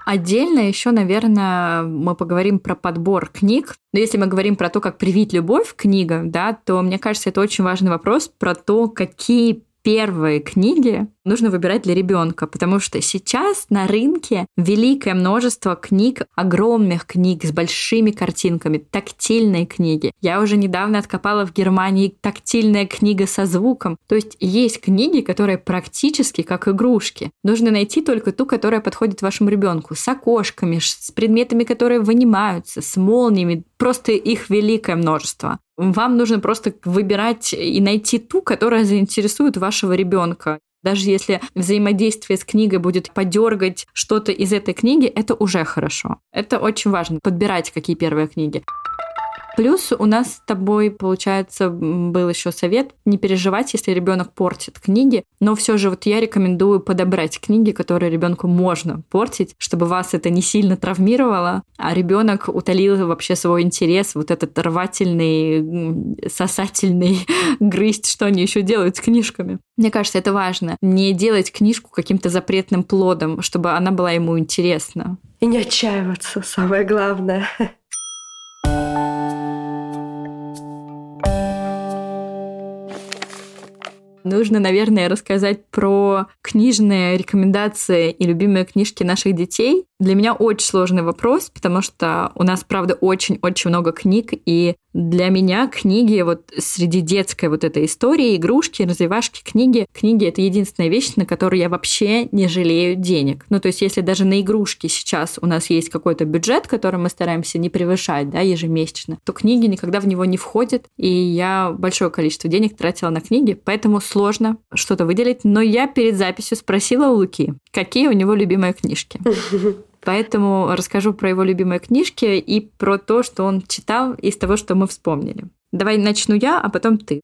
Отдельно еще, наверное, мы поговорим про подбор книг. Но если мы говорим про то, как привить любовь к книгам, да, то мне кажется, это очень важный вопрос про то, какие первые книги нужно выбирать для ребенка, потому что сейчас на рынке великое множество книг, огромных книг с большими картинками, тактильные книги. Я уже недавно откопала в Германии тактильная книга со звуком. То есть есть книги, которые практически как игрушки. Нужно найти только ту, которая подходит вашему ребенку, с окошками, с предметами, которые вынимаются, с молниями. Просто их великое множество. Вам нужно просто выбирать и найти ту, которая заинтересует вашего ребенка. Даже если взаимодействие с книгой будет подергать что-то из этой книги, это уже хорошо. Это очень важно, подбирать какие первые книги. Плюс у нас с тобой, получается, был еще совет не переживать, если ребенок портит книги, но все же вот я рекомендую подобрать книги, которые ребенку можно портить, чтобы вас это не сильно травмировало, а ребенок утолил вообще свой интерес, вот этот рвательный, сосательный, грызть, что они еще делают с книжками. Мне кажется, это важно. Не делать книжку каким-то запретным плодом, чтобы она была ему интересна. И не отчаиваться, самое главное. Нужно, наверное, рассказать про книжные рекомендации и любимые книжки наших детей. Для меня очень сложный вопрос, потому что у нас, правда, очень-очень много книг, и для меня книги вот среди детской вот этой истории, игрушки, развивашки, книги, книги — это единственная вещь, на которую я вообще не жалею денег. Ну, то есть если даже на игрушки сейчас у нас есть какой-то бюджет, который мы стараемся не превышать, да, ежемесячно, то книги никогда в него не входят, и я большое количество денег тратила на книги, поэтому сложно что-то выделить. Но я перед записью спросила у Луки, какие у него любимые книжки. Поэтому расскажу про его любимые книжки и про то, что он читал из того, что мы вспомнили. Давай начну я, а потом ты.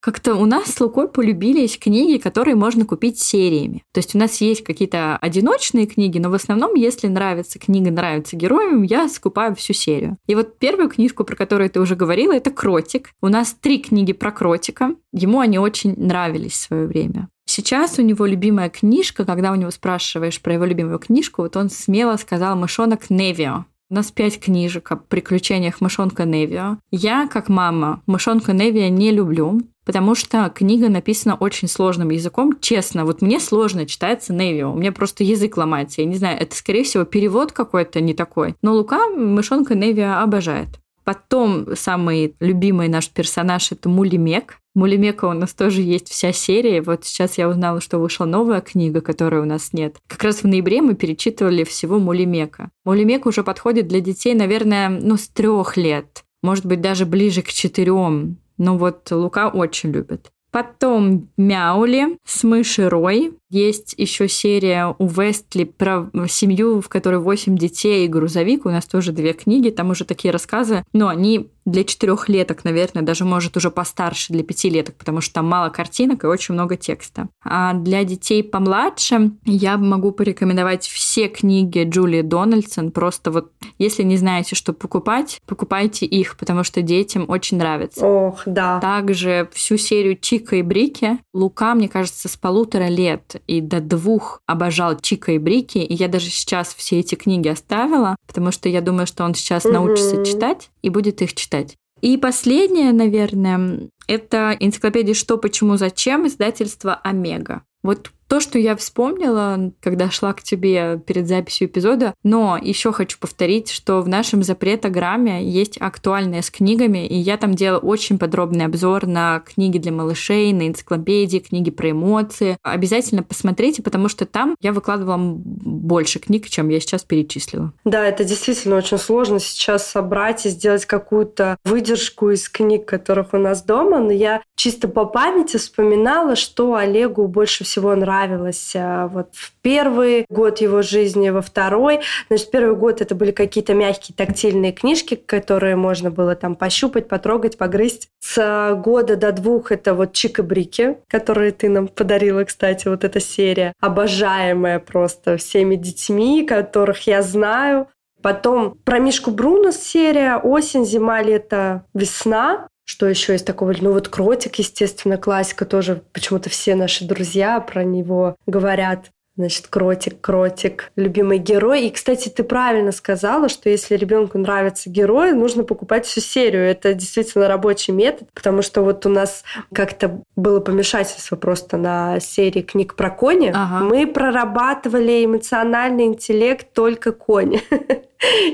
Как-то у нас с Лукой полюбились книги, которые можно купить сериями. То есть у нас есть какие-то одиночные книги, но в основном, если нравится книга, нравится героям, я скупаю всю серию. И вот первую книжку, про которую ты уже говорила, это «Кротик». У нас три книги про кротика. Ему они очень нравились в свое время. Сейчас у него любимая книжка, когда у него спрашиваешь про его любимую книжку, вот он смело сказал «Мышонок Невио». У нас пять книжек о приключениях мышонка Невио. Я, как мама, мышонка Невио не люблю, потому что книга написана очень сложным языком. Честно, вот мне сложно читается Невио. У меня просто язык ломается. Я не знаю, это, скорее всего, перевод какой-то не такой. Но Лука мышонка Невио обожает. Потом самый любимый наш персонаж это Мулимек. Мулимека у нас тоже есть вся серия. Вот сейчас я узнала, что вышла новая книга, которой у нас нет. Как раз в ноябре мы перечитывали всего Мулимека. Мулимек уже подходит для детей, наверное, ну, с трех лет. Может быть, даже ближе к четырем. Но вот Лука очень любит. Потом Мяули с мышей Рой. Есть еще серия у Вестли про семью, в которой 8 детей и грузовик. У нас тоже две книги, там уже такие рассказы. Но они для четырехлеток, наверное, даже может уже постарше, для пятилеток, потому что там мало картинок и очень много текста. А для детей помладше я могу порекомендовать все книги Джулии Дональдсон. Просто вот, если не знаете, что покупать, покупайте их, потому что детям очень нравится. Ох, да. Также всю серию Чика и Брики. Лука, мне кажется, с полутора лет и до двух обожал Чика и Брики, и я даже сейчас все эти книги оставила, потому что я думаю, что он сейчас угу. научится читать и будет их читать. И последнее, наверное, это энциклопедия «Что, почему, зачем» издательства «Омега». Вот то, что я вспомнила, когда шла к тебе перед записью эпизода, но еще хочу повторить, что в нашем запретограмме есть актуальные с книгами, и я там делала очень подробный обзор на книги для малышей, на энциклопедии, книги про эмоции. Обязательно посмотрите, потому что там я выкладывала больше книг, чем я сейчас перечислила. Да, это действительно очень сложно сейчас собрать и сделать какую-то выдержку из книг, которых у нас дома, но я чисто по памяти вспоминала, что Олегу больше всего нравится нравилось а, вот в первый год его жизни, во второй. Значит, первый год это были какие-то мягкие тактильные книжки, которые можно было там пощупать, потрогать, погрызть. С года до двух это вот Чик и Брики, которые ты нам подарила, кстати, вот эта серия. Обожаемая просто всеми детьми, которых я знаю. Потом про Мишку Бруно серия «Осень, зима, лето, весна». Что еще есть такого? Ну вот Кротик, естественно, классика тоже. Почему-то все наши друзья про него говорят. Значит, кротик, кротик, любимый герой. И, кстати, ты правильно сказала, что если ребенку нравится герой, нужно покупать всю серию. Это действительно рабочий метод, потому что вот у нас как-то было помешательство просто на серии книг про кони. Ага. Мы прорабатывали эмоциональный интеллект только кони.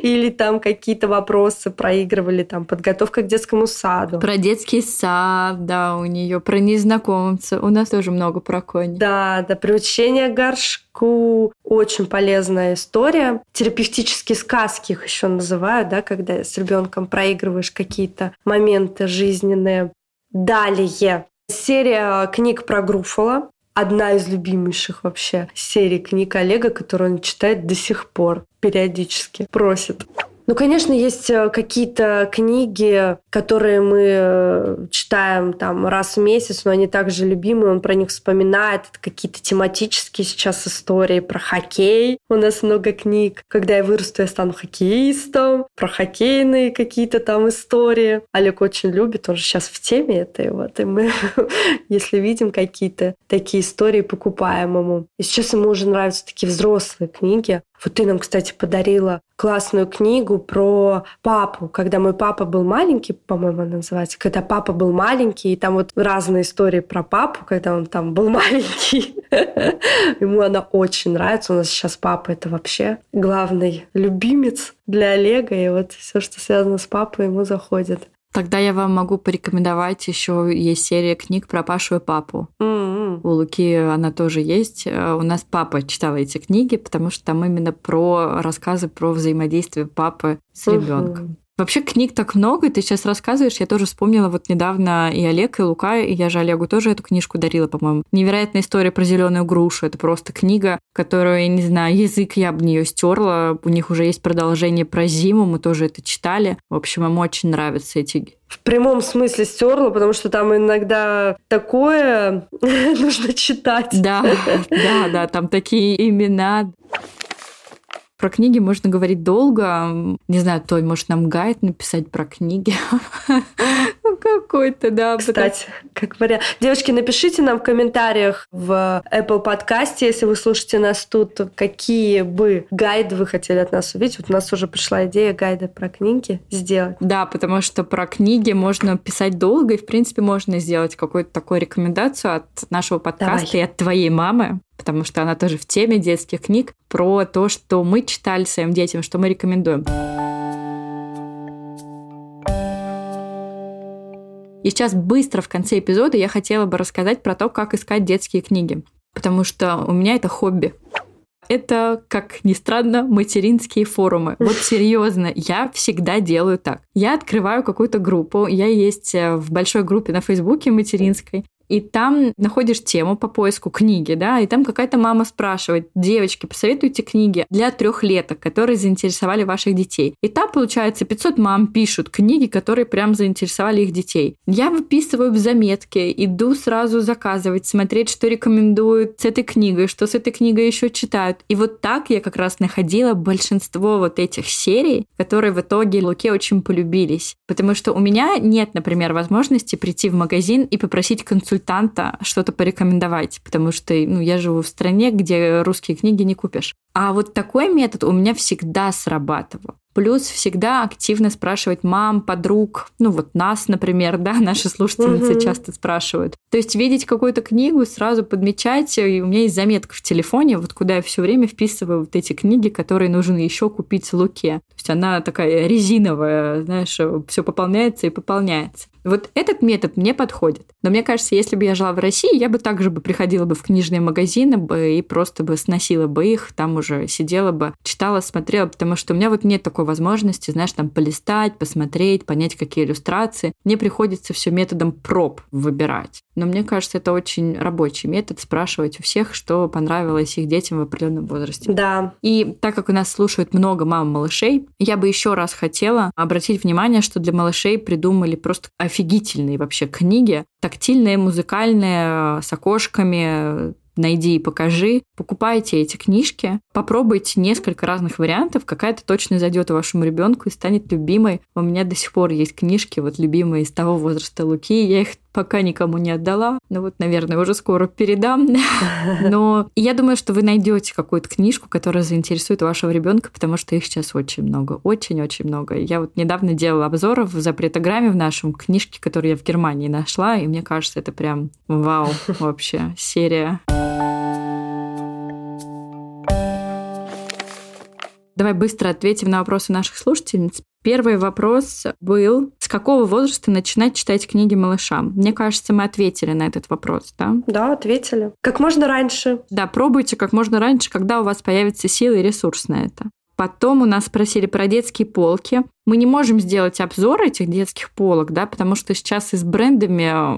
Или там какие-то вопросы проигрывали, там подготовка к детскому саду. Про детский сад, да, у нее про незнакомца. У нас тоже много про кони. Да, да, приучение к горшку. Очень полезная история. Терапевтические сказки их еще называют, да, когда с ребенком проигрываешь какие-то моменты жизненные. Далее. Серия книг про Груфола одна из любимейших вообще серий книг Олега, которую он читает до сих пор периодически, просит. Ну, конечно, есть э, какие-то книги, которые мы э, читаем там раз в месяц, но они также любимые, он про них вспоминает. Это какие-то тематические сейчас истории про хоккей. У нас много книг. Когда я вырасту, я стану хоккеистом. Про хоккейные какие-то там истории. Олег очень любит, он же сейчас в теме этой. Вот, и мы, если видим какие-то такие истории, покупаем ему. И сейчас ему уже нравятся такие взрослые книги. Вот ты нам, кстати, подарила классную книгу про папу, когда мой папа был маленький, по-моему, она называется, когда папа был маленький, и там вот разные истории про папу, когда он там был маленький. Ему она очень нравится. У нас сейчас папа это вообще главный любимец для Олега, и вот все, что связано с папой, ему заходит. Тогда я вам могу порекомендовать еще есть серия книг про Пашу и папу. Mm-hmm. У Луки она тоже есть. Э, у нас папа читал эти книги, потому что там именно про рассказы про взаимодействие папы с ребенком. Mm-hmm. Вообще книг так много, ты сейчас рассказываешь, я тоже вспомнила вот недавно и Олег, и Лука, и я же Олегу тоже эту книжку дарила, по-моему. Невероятная история про зеленую грушу. Это просто книга, которую, я не знаю, язык я бы нее стерла. У них уже есть продолжение про зиму, мы тоже это читали. В общем, им очень нравятся эти в прямом смысле стерла, потому что там иногда такое нужно читать. Да, да, да, там такие имена. Про книги можно говорить долго. Не знаю, Той, может, нам гайд написать про книги? Ну, какой-то, да. Кстати, как вариант. Девочки, напишите нам в комментариях в Apple подкасте, если вы слушаете нас тут, какие бы гайды вы хотели от нас увидеть. Вот у нас уже пришла идея гайда про книги сделать. Да, потому что про книги можно писать долго, и, в принципе, можно сделать какую-то такую рекомендацию от нашего подкаста Давай. и от твоей мамы потому что она тоже в теме детских книг, про то, что мы читали своим детям, что мы рекомендуем. И сейчас быстро в конце эпизода я хотела бы рассказать про то, как искать детские книги, потому что у меня это хобби. Это, как ни странно, материнские форумы. Вот серьезно, я всегда делаю так. Я открываю какую-то группу, я есть в большой группе на Фейсбуке материнской, и там находишь тему по поиску книги, да, и там какая-то мама спрашивает, девочки, посоветуйте книги для трехлеток, которые заинтересовали ваших детей. И там, получается, 500 мам пишут книги, которые прям заинтересовали их детей. Я выписываю в заметки, иду сразу заказывать, смотреть, что рекомендуют с этой книгой, что с этой книгой еще читают. И вот так я как раз находила большинство вот этих серий, которые в итоге Луке очень полюбились. Потому что у меня нет, например, возможности прийти в магазин и попросить консультацию консультанта что-то порекомендовать, потому что ну, я живу в стране, где русские книги не купишь. А вот такой метод у меня всегда срабатывал. Плюс всегда активно спрашивать мам, подруг, ну вот нас, например, да, наши слушательницы угу. часто спрашивают. То есть видеть какую-то книгу, сразу подмечать, и у меня есть заметка в телефоне, вот куда я все время вписываю вот эти книги, которые нужно еще купить Луке. То есть она такая резиновая, знаешь, все пополняется и пополняется. Вот этот метод мне подходит. Но мне кажется, если бы я жила в России, я бы также бы приходила бы в книжные магазины бы и просто бы сносила бы их, там уже сидела бы, читала, смотрела, потому что у меня вот нет такой возможности, знаешь, там полистать, посмотреть, понять, какие иллюстрации. Мне приходится все методом проб выбирать. Но мне кажется, это очень рабочий метод спрашивать у всех, что понравилось их детям в определенном возрасте. Да. И так как у нас слушают много мам малышей, я бы еще раз хотела обратить внимание, что для малышей придумали просто офигительные вообще книги, тактильные, музыкальные, с окошками, найди и покажи. Покупайте эти книжки, попробуйте несколько разных вариантов, какая-то точно зайдет вашему ребенку и станет любимой. У меня до сих пор есть книжки, вот любимые из того возраста Луки, я их пока никому не отдала. Ну вот, наверное, уже скоро передам. Но я думаю, что вы найдете какую-то книжку, которая заинтересует вашего ребенка, потому что их сейчас очень много, очень-очень много. Я вот недавно делала обзор в запретограмме в нашем книжке, которую я в Германии нашла, и мне кажется, это прям вау вообще серия. Давай быстро ответим на вопросы наших слушательниц. Первый вопрос был, с какого возраста начинать читать книги малышам? Мне кажется, мы ответили на этот вопрос, да? Да, ответили. Как можно раньше. Да, пробуйте как можно раньше, когда у вас появится силы и ресурс на это. Потом у нас спросили про детские полки. Мы не можем сделать обзор этих детских полок, да, потому что сейчас и с брендами,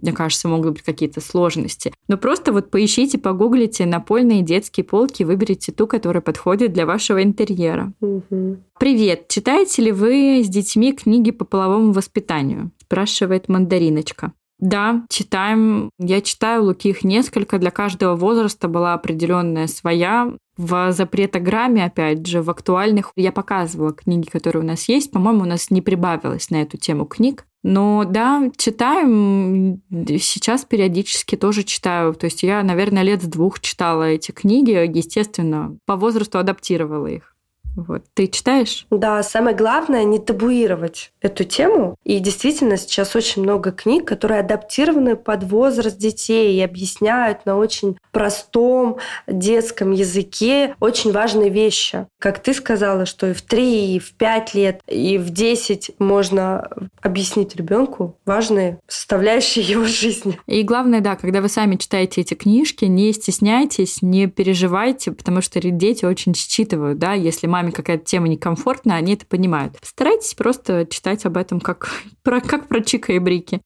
мне кажется, могут быть какие-то сложности. Но просто вот поищите, погуглите напольные детские полки, выберите ту, которая подходит для вашего интерьера. Угу. Привет, читаете ли вы с детьми книги по половому воспитанию? Спрашивает мандариночка. Да, читаем. Я читаю Луки их несколько. Для каждого возраста была определенная своя. В запретограмме, опять же, в актуальных я показывала книги, которые у нас есть. По-моему, у нас не прибавилось на эту тему книг. Но да, читаем. Сейчас периодически тоже читаю. То есть я, наверное, лет с двух читала эти книги. Естественно, по возрасту адаптировала их. Вот. Ты читаешь? Да, самое главное не табуировать эту тему. И действительно сейчас очень много книг, которые адаптированы под возраст детей и объясняют на очень простом детском языке очень важные вещи. Как ты сказала, что и в 3, и в 5 лет, и в 10 можно объяснить ребенку важные составляющие его жизни. И главное, да, когда вы сами читаете эти книжки, не стесняйтесь, не переживайте, потому что дети очень считывают, да, если маме вами какая-то тема некомфортная, они это понимают. Старайтесь просто читать об этом как про, как про Чика и Брики.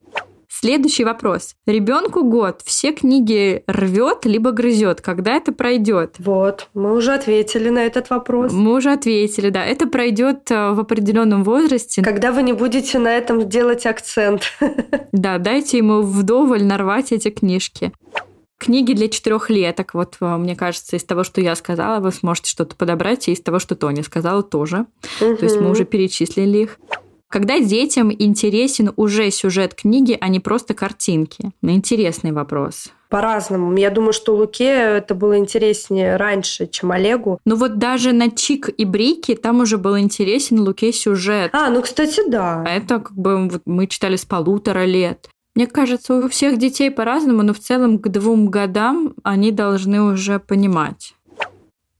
Следующий вопрос. Ребенку год, все книги рвет либо грызет. Когда это пройдет? Вот, мы уже ответили на этот вопрос. Мы уже ответили, да. Это пройдет э, в определенном возрасте. Когда вы не будете на этом делать акцент. Да, дайте ему вдоволь нарвать эти книжки. Книги для четырехлеток. Вот э, мне кажется, из того, что я сказала, вы сможете что-то подобрать, и из того, что Тоня сказала, тоже. Угу. То есть мы уже перечислили их. Когда детям интересен уже сюжет книги, а не просто картинки? Интересный вопрос. По-разному. Я думаю, что Луке это было интереснее раньше, чем Олегу. Ну вот даже на Чик и Брики там уже был интересен Луке сюжет. А, ну, кстати, да. Это как бы вот мы читали с полутора лет. Мне кажется, у всех детей по-разному, но в целом к двум годам они должны уже понимать.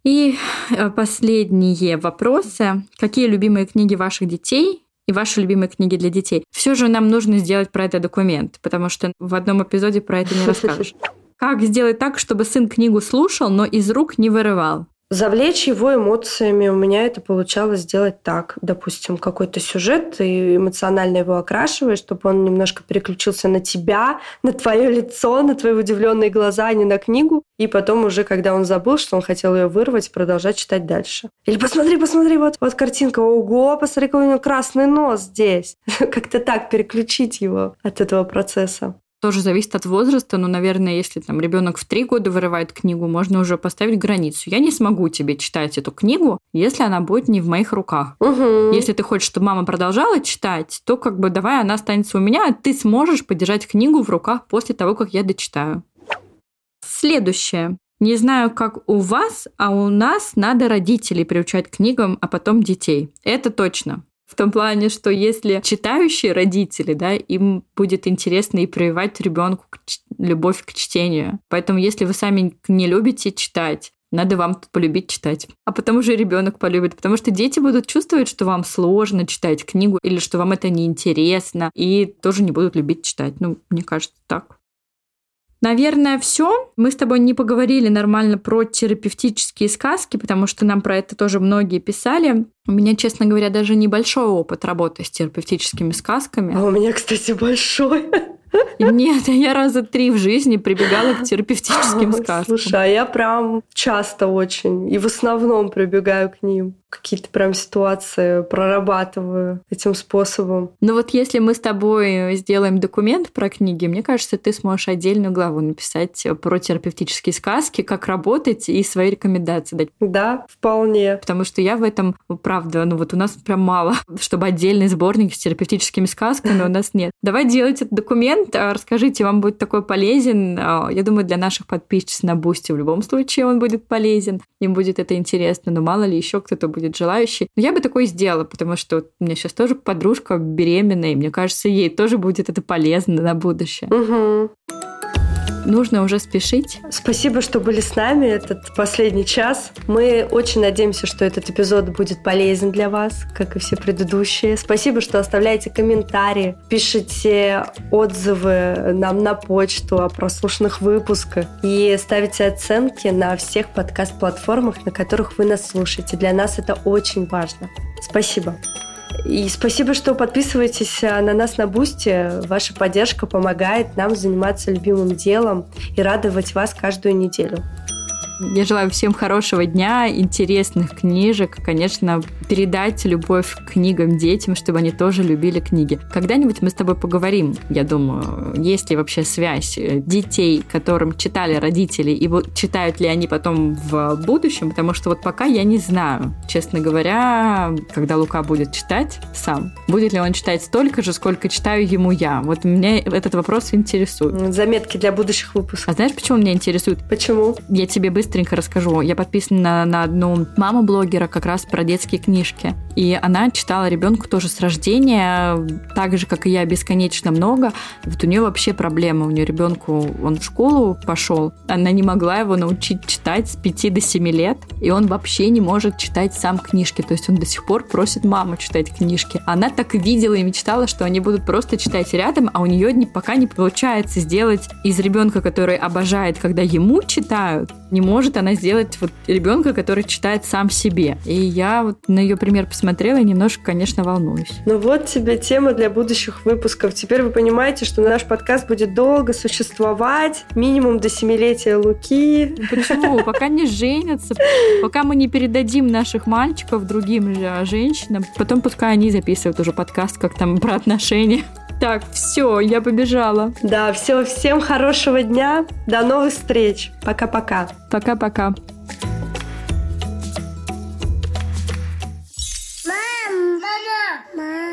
И э, последние вопросы. Какие любимые книги ваших детей и ваши любимые книги для детей. Все же нам нужно сделать про это документ, потому что в одном эпизоде про это не расскажешь. Как сделать так, чтобы сын книгу слушал, но из рук не вырывал? Завлечь его эмоциями. У меня это получалось сделать так. Допустим, какой-то сюжет, и эмоционально его окрашиваешь, чтобы он немножко переключился на тебя, на твое лицо, на твои удивленные глаза, а не на книгу. И потом уже, когда он забыл, что он хотел ее вырвать, продолжать читать дальше. Или посмотри, посмотри, вот, вот картинка. Ого, посмотри, какой у него красный нос здесь. Как-то так переключить его от этого процесса тоже зависит от возраста, но, наверное, если там ребенок в три года вырывает книгу, можно уже поставить границу. Я не смогу тебе читать эту книгу, если она будет не в моих руках. Угу. Если ты хочешь, чтобы мама продолжала читать, то как бы давай она останется у меня, а ты сможешь подержать книгу в руках после того, как я дочитаю. Следующее. Не знаю, как у вас, а у нас надо родителей приучать к книгам, а потом детей. Это точно. В том плане, что если читающие родители, да, им будет интересно и прививать ребенку любовь к чтению. Поэтому, если вы сами не любите читать, надо вам полюбить читать. А потом уже ребенок полюбит, потому что дети будут чувствовать, что вам сложно читать книгу или что вам это неинтересно, и тоже не будут любить читать. Ну, мне кажется, так. Наверное, все. Мы с тобой не поговорили нормально про терапевтические сказки, потому что нам про это тоже многие писали. У меня, честно говоря, даже небольшой опыт работы с терапевтическими сказками. А у меня, кстати, большой. Нет, я раза три в жизни прибегала к терапевтическим сказкам. Слушай, а я прям часто очень и в основном прибегаю к ним какие-то прям ситуации прорабатываю этим способом. Ну вот если мы с тобой сделаем документ про книги, мне кажется, ты сможешь отдельную главу написать про терапевтические сказки, как работать и свои рекомендации дать. Да, вполне. Потому что я в этом, правда, ну вот у нас прям мало, чтобы отдельный сборник с терапевтическими сказками у нас нет. Давай делать этот документ, а расскажите, вам будет такой полезен. А, я думаю, для наших подписчиков на Бусти в любом случае он будет полезен, им будет это интересно, но мало ли еще кто-то будет будет желающий. Но я бы такое сделала, потому что у меня сейчас тоже подружка беременная, и мне кажется, ей тоже будет это полезно на будущее. Угу. Нужно уже спешить. Спасибо, что были с нами этот последний час. Мы очень надеемся, что этот эпизод будет полезен для вас, как и все предыдущие. Спасибо, что оставляете комментарии, пишите отзывы нам на почту о прослушанных выпусках и ставите оценки на всех подкаст-платформах, на которых вы нас слушаете. Для нас это очень важно. Спасибо. И спасибо, что подписываетесь э, на нас на Бусти. Ваша поддержка помогает нам заниматься любимым делом и радовать вас каждую неделю. Я желаю всем хорошего дня, интересных книжек, конечно, передать любовь к книгам детям, чтобы они тоже любили книги. Когда-нибудь мы с тобой поговорим, я думаю, есть ли вообще связь детей, которым читали родители, и читают ли они потом в будущем, потому что вот пока я не знаю, честно говоря, когда Лука будет читать сам, будет ли он читать столько же, сколько читаю ему я. Вот меня этот вопрос интересует. Заметки для будущих выпусков. А знаешь, почему меня интересует? Почему? Я тебе быстро быстренько расскажу. Я подписана на одну маму блогера как раз про детские книжки. И она читала ребенку тоже с рождения, так же, как и я, бесконечно много. Вот у нее вообще проблема. У нее ребенку, он в школу пошел, она не могла его научить читать с 5 до 7 лет, и он вообще не может читать сам книжки. То есть он до сих пор просит маму читать книжки. Она так видела и мечтала, что они будут просто читать рядом, а у нее пока не получается сделать из ребенка, который обожает, когда ему читают, Не может она сделать вот ребенка, который читает сам себе. И я вот на ее пример посмотрела и немножко, конечно, волнуюсь. Ну вот тебе тема для будущих выпусков. Теперь вы понимаете, что наш подкаст будет долго существовать, минимум до семилетия Луки. Ну почему? Пока не женятся, пока мы не передадим наших мальчиков другим женщинам, потом пускай они записывают уже подкаст, как там про отношения. Так, все, я побежала. Да, все, всем хорошего дня. До новых встреч. Пока-пока. Пока-пока. Мам, мама, мам.